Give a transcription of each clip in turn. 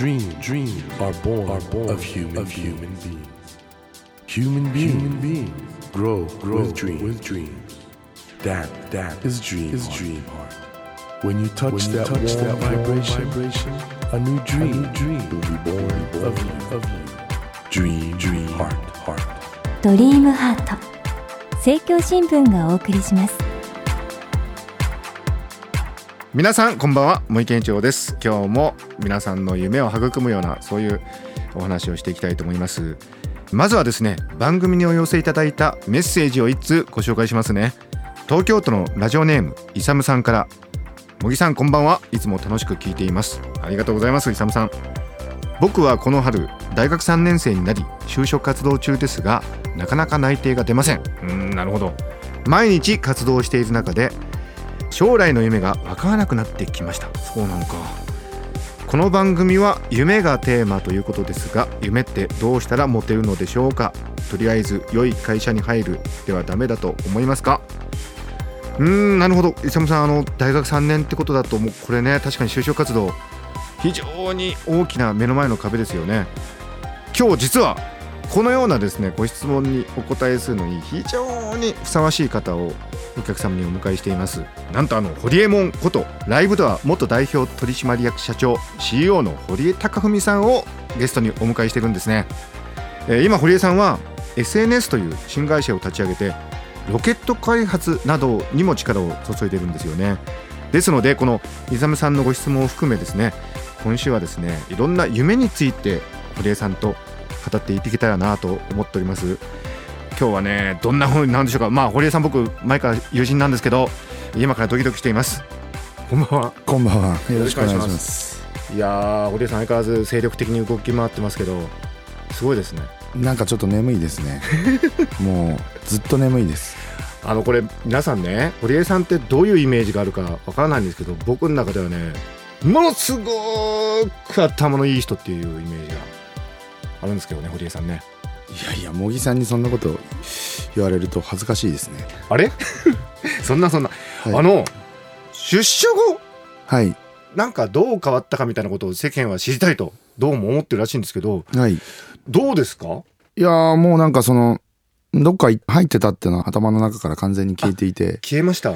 Dreams, dreams are born, are born of human, of human beings. Human beings, human beings grow, grow with, dreams. with dreams. That, that is dream, is dream heart. When you touch when you that, touch warm that vibration, vibration, a new dream, a new dream will be born, born of you, of you. Dream, dream heart, heart. ドリームハート政教新聞がお送りします 皆さんこんばんは森健一郎です。今日も皆さんの夢を育むようなそういうお話をしていきたいと思います。まずはですね番組にお寄せいただいたメッセージを一通ご紹介しますね。東京都のラジオネームいさむさんから。茂木さんこんばんは。いつも楽しく聞いています。ありがとうございますいさむさん。僕はこの春大学3年生になり就職活動中ですがなかなか内定が出ません。うんなるほど。毎日活動している中で将来の夢がわからなくなってきました。そうなのか。この番組は夢がテーマということですが夢ってどうしたらモテるのでしょうか。とりあえず良い会社に入るではダメだと思いますか。うーんなるほど。勇さんあの大学3年ってことだともうこれね確かに就職活動非常に大きな目の前の壁ですよね。今日実はこのようなですねご質問にお答えするのに非常にふさわしい方をお客様にお迎えしています。なんとあの堀江門ことライブドア元代表取締役社長 CEO の堀江貴文さんをゲストにお迎えしてるんですね、えー今堀江さんは SNS という新会社を立ち上げてロケット開発などにも力を注いでるんですよね。ですのでこのイザムさんのご質問を含めですね今週はですねいろんな夢について堀江さんと語っていっていけたらなと思っております今日はねどんな風になんでしょうかまあ堀江さん僕前から友人なんですけど今からドキドキしていますこんばんはこんばんは。よろしくお願いします。いやー堀江さん相変わらず精力的に動き回ってますけどすごいですねなんかちょっと眠いですね。もうずっと眠いです。あのこれ皆さんね堀江さんってどういうイメージがあるかわからないんですけど僕の中ではねものすごく頭のいい人っていうイメージがあるんですけどね堀江さんね。いやいや、茂木さんにそんなこと言われると恥ずかしいですね。あれ？そんなそんな、はい。あの出所後？はい。なんかどう変わったかみたいなことを世間は知りたいとどうも思ってるらしいんですけどはい。いどうですか？やーもうなんかその、どっか入ってたっていうのは頭の中から完全に消えていて、消えました？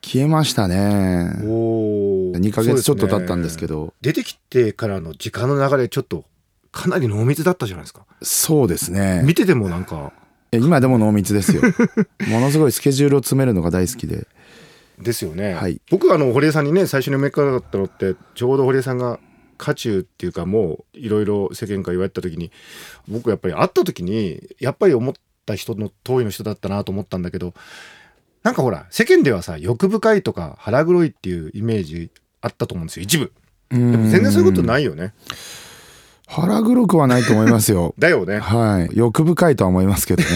消えましたね。お2ヶ月ちょっと経ったんですけど。ど、出てきてからの時間の流れちょっとかなり濃密だったじゃないですかそうですね。見ててもなんかえ今でも濃密ですよ。ものすごいスケジュールを詰めるのが大好きで。ですよね、はい僕はあの堀江さんにね最初にお目にかかったのってちょうど堀江さんが渦中っていうかもういろいろ世間から言われた時に僕やっぱり会った時にやっぱり思った人の遠いの人だったなと思ったんだけどなんかほら世間ではさ欲深いとか腹黒いっていうイメージあったと思うんですよ一部ででも全然そういうことい。ないよね腹黒くはないと思いますよ。だよね。はい。欲深いとは思いますけどね。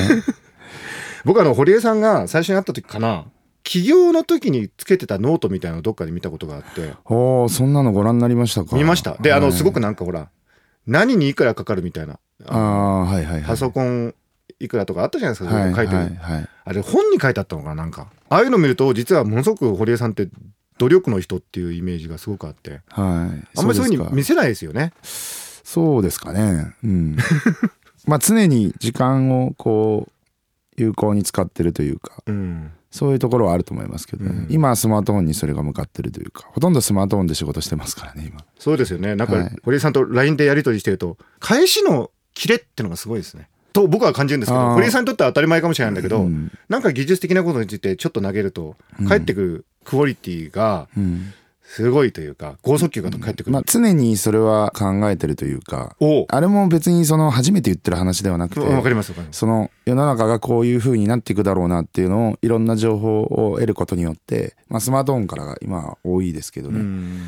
僕あの堀江さんが最初に会った時かな。起業の時につけてたノートみたいなのをどっかで見たことがあって。おおそんなのご覧になりましたか？見ました。であはい。のすごくなんかほら何にいくらかかるみたいな。ああはいはいはい。パソコンいくらとかあったじゃないですか、はい書いてる、はいはいあれ本に書いてあったのかななんか。ああいうの見ると実はものすごく堀江さんって努力の人っていうイメージがすごくあって。はい。あんまりそういうふうに見すせないですよね。かそうですかね。うん。まあ常に時間をこう有効に使ってるというかうん。そういうところはあると思いますけどね、うん。今はスマートフォンにそれが向かってるというかほとんどスマートフォンで仕事してますからね今。そうですよね。なんかはい堀江さんと LINE でやり取りしてると返しのキレってのがすごいですね。と僕は感じるんですけど堀江さんにとっては当たり前かもしれないんだけど、うん。なんか技術的なことについてちょっと投げるとうん。返ってくるクオリティがうんすごいというか高速球が返ってくる、まあ常にそれは考えてるというかおあれも別にその初めて言ってる話ではなくてわかりますわかります。その世の中がこういう風になっていくだろうなっていうのをいろんな情報を得ることによって、まあ、スマートフォンからが今多いですけどうね。ん。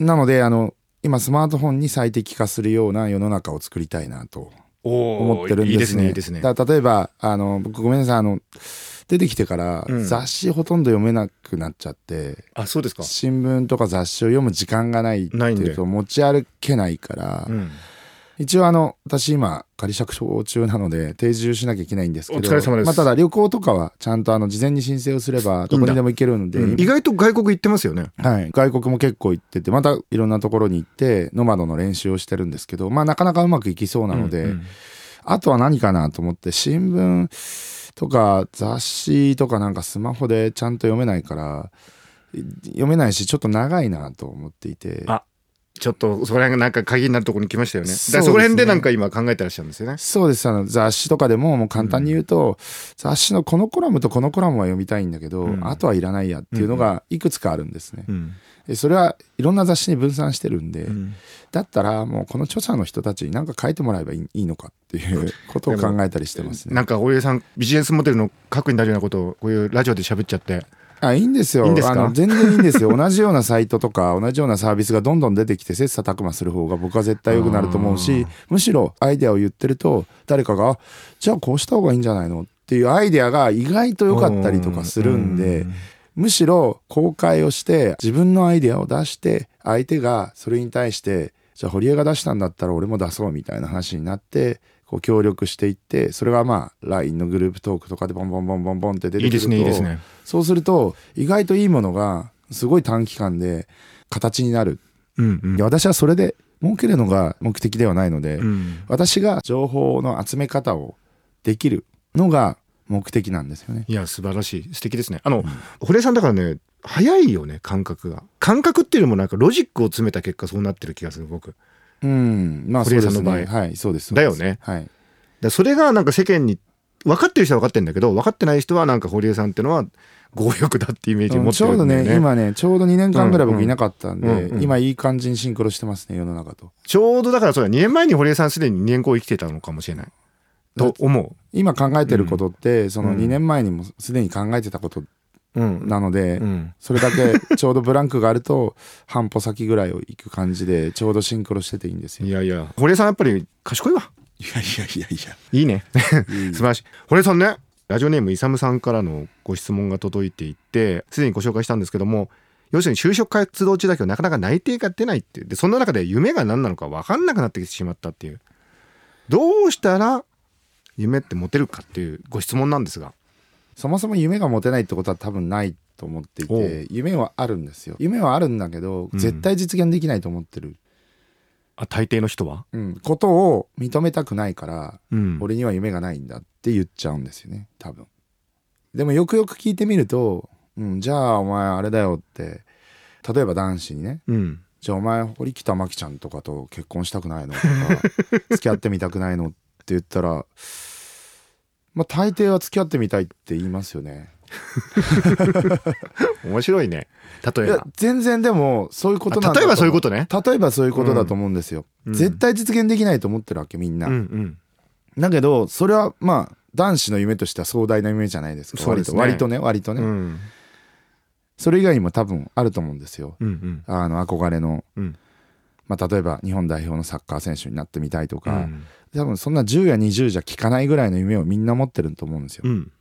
なのであの今スマートフォンに最適化するような世の中を作りたいなとお思ってるんいいですね。ねいいですね。だ例えばあの僕ごめんなさいあの出てきてからうん。雑誌ほとんど読めなくなっちゃって、あそうですか。新聞とか雑誌を読む時間がないってないうと持ち歩けないから、うん。一応あの私今仮釈放中なので定住しなきゃいけないんですけどお疲れ様です。まあ、ただ旅行とかはちゃんとあの事前に申請をすればどこにでも行けるのでうん。意外と外国行ってますよね。はい、外国も結構行っててまたいろんなところに行ってノマドの練習をしてるんですけどまあなかなかうまくいきそうなので、うんうんあとは何かなと思って新聞とか雑誌とかなんかスマホでちゃんと読めないから読めないしちょっと長いなと思っていて。あちょっとそこら辺がなんか鍵になるところに来ましたよね。そね。そこら辺でなんか今考えてらっしゃるんですよねそうですあの雑誌とかでももう簡単に言うと、雑誌のこのコラムとこのコラムは読みたいんだけど、うん。あとはいらないやっていうのがいくつかあるんですね。うん。でそれはいろんな雑誌に分散してるんで、うん。だったらもうこの著者の人たちに何か書いてもらえばいいいいのかっていうことを 考えたりしてますね。なんか堀江さんビジネスモデルの核になるようなことをこういうラジオで喋っちゃってあいいんですよ。いいんですか？あの全然いいんですよ。同じようなサイトとか同じようなサービスがどんどん出てきて切磋琢磨する方が僕は絶対良くなると思うしむしろアイデアを言ってると誰かがあじゃあこうした方がいいんじゃないの？っていうアイデアが意外と良かったりとかするんでむしろ公開をして自分のアイデアを出して相手がそれに対してじゃあ堀江が出したんだったら俺も出そうみたいな話になってこう協力していってそれがまあ LINE のグループトークとかでボンボンボンボンボンって出てくるといいですねいいですね。そうすると意外といいものがすごい短期間で形になる。うんうん。私はそれで儲けるのが目的ではないので、うん。私が情報の集め方をできるのが目的なんですよね。いや素晴らしい。素敵ですね。あの、堀江さんだからね早いよね感覚が。感覚っていうよりもなんかロジックを詰めた結果そうなってる気がする僕うん、まあ堀江さんの場合ね。はい、そうです。だよねはい。でそれがなんか世間に分かってる人は分かってるんだけど分かってない人はなんか堀江さんっていうのは強欲だってイメージを持ってうんちょうどるんだよね,、ね、今ね、ちょうど2年間ぐらいうんうん僕いなかったんで、うんうん今いい感じにシンクロしてますね、世の中と。ちょうどだからそうだ2年前に堀江さんすでに2年後生きてたのかもしれないと思今考えてることって、そのうん2年前にもすでに考えてたことううんなので、うん。それだけちょうどブランクがあると半歩先ぐらいを行く感じでちょうどシンクロしてていいんですよ。いやいや。堀江さんやっぱり賢いわ。いやいやいやいや。いいね。素晴らしい。堀江さんねラジオネームイサムさんからのご質問が届いていてすでにご紹介したんですけども要するに就職活動中だけどなかなか内定が出ないっていう。でそんな中で夢が何なのか分かんなくなってきてしまったっていう。どうしたら夢って持てるかっていうご質問なんですがそもそも夢が持てないってことは多分ないと思っていおて夢はあるんですよ。夢はあるんだけどうん。絶対実現できないと思ってる、あ大抵の人は、うん、ことを認めたくないからうん。俺には夢がないんだって言っちゃうんですよね多分。でもよくよく聞いてみると、うん、じゃあお前あれだよって例えば男子にねうん。じゃあお前堀北真希ちゃんとかと結婚したくないのとか 付き合ってみたくないのって言ったらまあ大抵は付き合ってみたいって言いますよね。面白いね。例えば。全然でもそういうことなんだあ例えばそういうことね。例えばそういうことだと思うんですよ、うん。絶対実現できないと思ってるわけみんな、うんうん。だけどそれはまあ男子の夢としては壮大な夢じゃないですか割と。割とね割とね、うん。それ以外にも多分あると思うんですよ。うんうん。あの憧れの、うん。まあ、例えば日本代表のサッカー選手になってみたいとか、うん多分そんな10や20じゃ効かないぐらいの夢をみんな持ってると思うんですよ、うん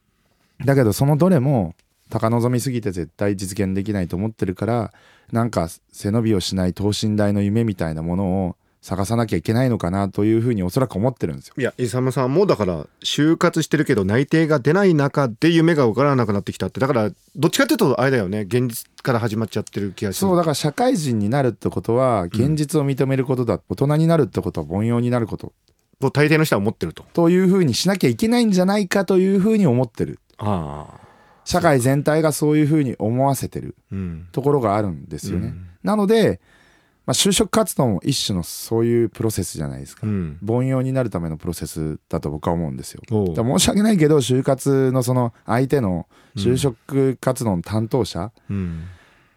だけどそのどれも高望みすぎて絶対実現できないと思ってるからなんか背伸びをしない等身大の夢みたいなものを探さなきゃいけないのかなというふうにおそらく思ってるんですよ。いや、イサムさんもだから、就活してるけど内定が出ない中で夢が分からなくなってきたって、だから、どっちかっていうと、あれだよね、現実から始まっちゃってる気がする。そうだから社会人になるってことは現実を認めることだ、大人になるってことは凡庸になることと大抵の人は思ってると。というふうにしなきゃいけないんじゃないかというふうに思ってるああ。社会全体がそういうふうに思わせてるうん。ところがあるんですよね。うんなので、まあ、就職活動も一種のそういうプロセスじゃないですか。うん。凡庸になるためのプロセスだと僕は思うんですよ。申し訳ないけど就活のその相手の就職活動の担当者、うん。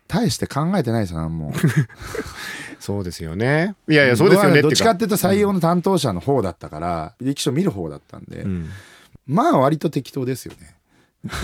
大して考えてないですよもう。そうですよね。いやいや、そうですよねどっちかっていいうと採用の担当者の方だったから、履歴書見る方だったんで、うん。まあ割と適当ですよね。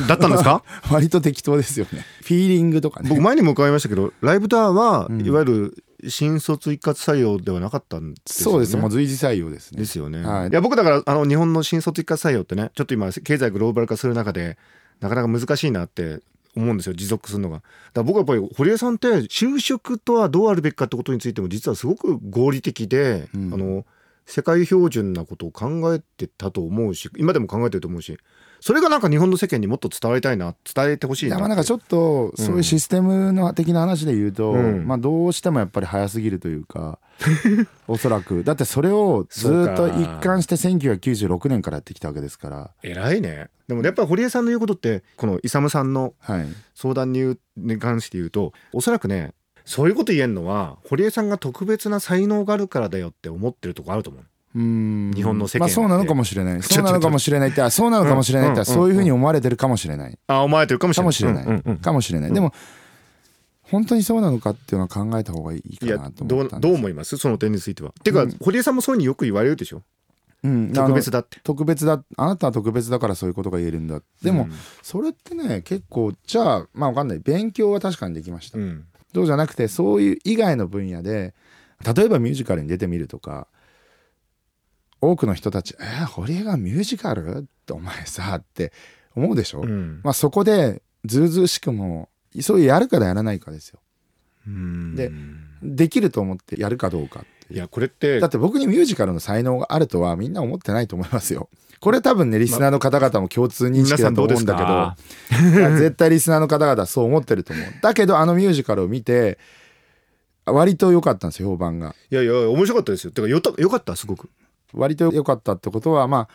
だったんですか？割と適当ですよね。フィーリングとかね。僕前にも伺いましたけど、ライブタワーは、うんいわゆる新卒一括採用ではなかったんですよね？そうです、もう随時採用ですね。ですよね。はいい、や僕だからあの日本の新卒一括採用ってねちょっと今経済グローバル化する中でなかなか難しいなって思うんですよ持続するのが。だから僕はやっぱり堀江さんって就職とはどうあるべきかってことについても実はすごく合理的で、うん。あの世界標準なことを考えてたと思うし今でも考えてると思うしそれがなんか日本の世間にもっと伝わりたいな伝えてほしいななんかちょっとそういうシステムの的な話で言うと、うん。まあどうしてもやっぱり早すぎるというか おそらく。だってそれをずっと一貫して1996年からやってきたわけですから。偉いね。でもやっぱり堀江さんの言うことってこの勇さんのはい。相談にに関して言うとおそらくねそういうこと言えるのは堀江さんが特別な才能があるからだよって思ってるとこあると思う。うん。日本の世間まあそうなのかもしれない。そうなのかもしれないってあそうなのかもしれないってうんそういうふうに思われてるかもしれない。あ思われてるかもしれない。かもしれない、かもしれない、でも本当にそうなのかっていうのは考えた方がいいかなとどう思ったんどう思います？その点については。てか、うん。堀江さんもそういうふうによく言われるでしょ？うん。特別だって。特別だあなたは特別だからそういうことが言えるんだ。でも、うん。それってね結構じゃあまあわかんない。勉強は確かにできました、うん。そうじゃなくてそういう以外の分野で例えばミュージカルに出てみるとか多くの人たち「えー、堀江がミュージカル?」ってお前さって思うでしょ、うん。まあそこでずうずうしくもそういうやるかやらないかですようんでできると思ってやるかどうかっていやこれってだって僕にミュージカルの才能があるとはみんな思ってないと思いますよ。これ多分ねリスナーの方々も共通認識だと思うんだけど、いや絶対リスナーの方々はそう思ってると思う。だけどあのミュージカルを見て割と良かったんですよ評判が。いやいや面白かったですよてかよたよかったすごく、割と良かったってことはまあ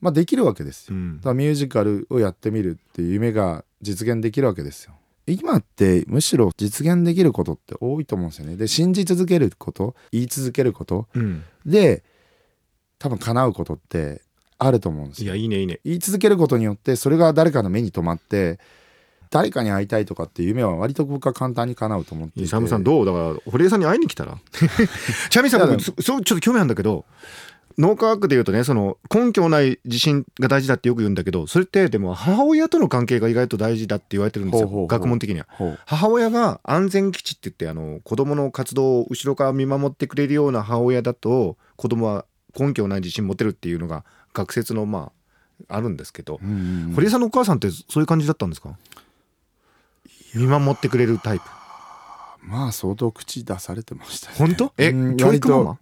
まあできるわけですよ。うんだからミュージカルをやってみるっていう夢が実現できるわけですよ。今ってむしろ実現できることって多いと思うんですよね。で信じ続けること言い続けること。うん。で多分叶うことってあると思うんですいよ。やいいねいいね。言い続けることによってそれが誰かの目に留まって誰かに会いたいとかっていう夢は割と僕は簡単に叶うと思っていて。イサムさんどう？だから堀江さんに会いに来たら？ちなみにさ僕そそうちょっと興味あるんだけど脳科学で言うとねその根拠ない自信が大事だってよく言うんだけどそれってでも母親との関係が意外と大事だって言われてるんですよ学問的には。母親が安全基地って言ってあの子供の活動を後ろから見守ってくれるような母親だと子供は根拠ない自信持てるっていうのが学説のまああるんですけど、うんうんうん。堀江さんのお母さんってそういう感じだったんですか？見守ってくれるタイプまあ相当口出されてましたね。本当？えうん教育ママ？割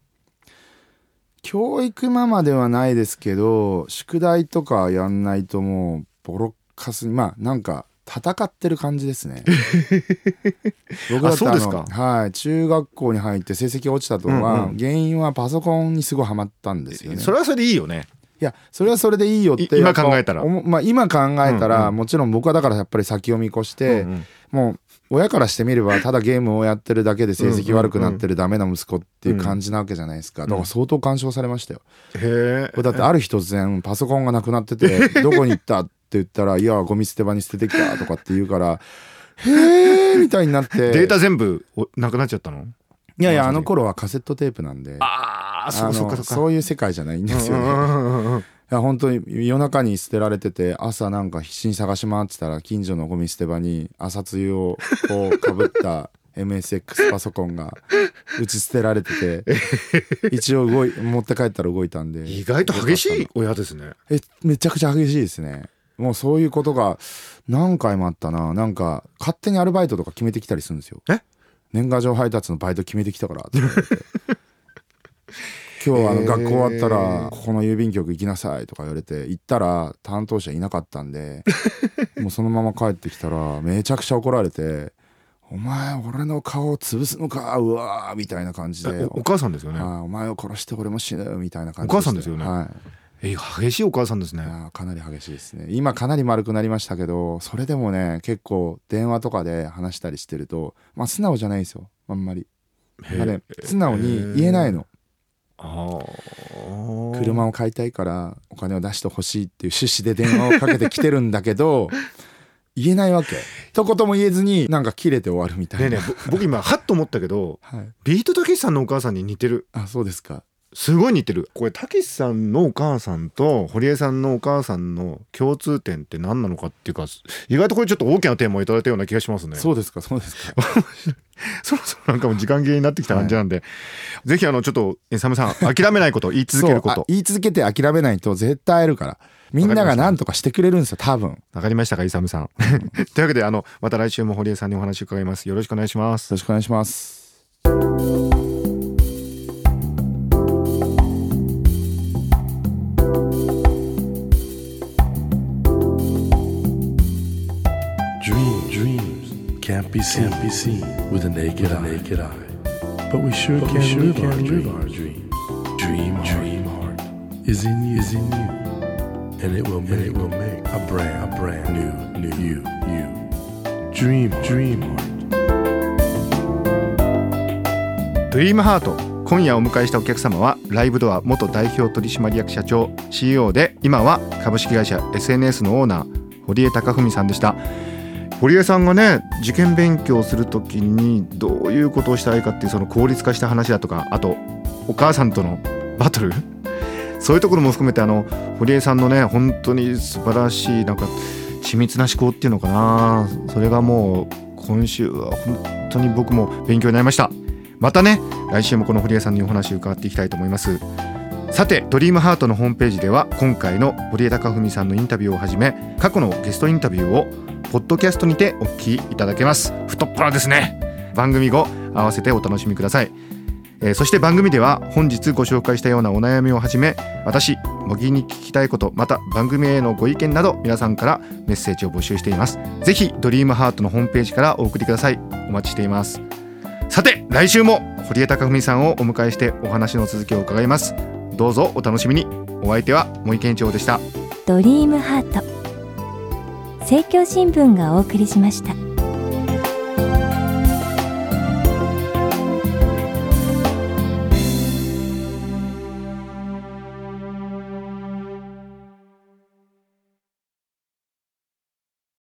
教育ママではないですけど宿題とかやんないともうボロッカスにまあなんか戦ってる感じですね。僕だってそうですか？のはい中学校に入って成績が落ちたとは、うんうん。原因はパソコンにすごいハマったんですよね。それはそれでいいよね。いやそれはそれでいいよってい今考えたら。まあ、今考えたら、うんうん。もちろん僕はだからやっぱり先を見越して、うんうん。もう親からしてみれば ただゲームをやってるだけで成績悪くなってるダメな息子っていう感じなわけじゃないですか、だから相当干渉されましたよ、へえだってある日突然パソコンがなくなってて「どこに行った?」って言ったら「いやゴミ捨て場に捨ててきた」とかって言うから「へえ」みたいになって。データ全部おなくなっちゃったの？いやいやあの頃はカセットテープなんで。あああそうそうかそうか。のそういう世界じゃないんですよね、いや本当に夜中に捨てられてて朝なんか必死に探し回ってたら近所のゴミ捨て場に朝露をこうかぶった MSX パソコンが打ち捨てられてて一応動い持って帰ったら動いたんで。意外と激しい親ですね。えめちゃくちゃ激しいですね。もうそういうことが何回もあったな。なんか勝手にアルバイトとか決めてきたりするんですよ。え？年賀状配達のバイト決めてきたからって言われて今日あの学校終わったらここの郵便局行きなさいとか言われて行ったら担当者いなかったんで もうそのまま帰ってきたらめちゃくちゃ怒られて「お前俺の顔を潰すのかうわー」みたいな感じで。えおお母さんですよね？はいお前を殺して俺も死ぬみたいな感じお母さんですよね？はい。え激しいお母さんですね。かなり激しいですね。今かなり丸くなりましたけどそれでもね結構電話とかで話したりしてるとまあ素直じゃないですよ。あんまり、素直に言えないの車を買いたいからお金を出してほしいっていう趣旨で電話をかけてきてるんだけど 言えないわけ。一言も言えずになんか切れて終わるみたいな、ねえねえぼ僕今ハッと思ったけどはい、ビートたけしさんのお母さんに似てる。あそうですかすごい似てる。これたけしさんのお母さんと堀江さんのお母さんの共通点って何なのかっていうか意外とこれちょっと大きなテーマをいただいたような気がしますね。そうですかそうですか。そろそろなんかもう時間切れになってきた感じなんで、ぜひあのちょっとえサムさん諦めないこと。言い続けること言い続けて諦めないと絶対会えるから。みんなが何とかしてくれるんですよ多分。よわかりましたかイサムさん。というわけであのまた来週も堀江さんにお話を伺います。よろしくお願いします。ろしくお願いします can't be seen, can't be seen with a naked, with a naked eye. But we sure but can, we sure live, can our live our dream. Dream, dream heart is in you, is in you, and it will make, it will make a brand, a brand new, new you, you. Dream, dream heart. ドリームハート今夜お迎えしたお客様はライブドア元代表取締役社長 CEO で今は株式会社 SNS のオーナー堀江貴文さんでした堀江さんがね受験勉強するときにどういうことをしたらいいかっていうその効率化した話だとかあとお母さんとのバトル？そういうところも含めてあの堀江さんのね本当に素晴らしいなんか緻密な思考っていうのかな。それがもう今週は本当に僕も勉強になりました。またね来週もこの堀江さんにお話を伺っていきたいと思います。さてドリームハートのホームページでは今回の堀江貴文さんのインタビューをはじめ過去のゲストインタビューをポッドキャストにてお聞きいただけます。太っ腹ですね。番組後合わせてお楽しみください、えー、そして番組では本日ご紹介したようなお悩みをはじめ私模擬に聞きたいことまた番組へのご意見など皆さんからメッセージを募集しています。ぜひドリームハートのホームページからお送りください。お待ちしています。さて来週も堀江貴文さんをお迎えしてお話の続きを伺います。どうぞお楽しみに。お相手は森健長でした。ドリームハート。政教新聞がお送りしました。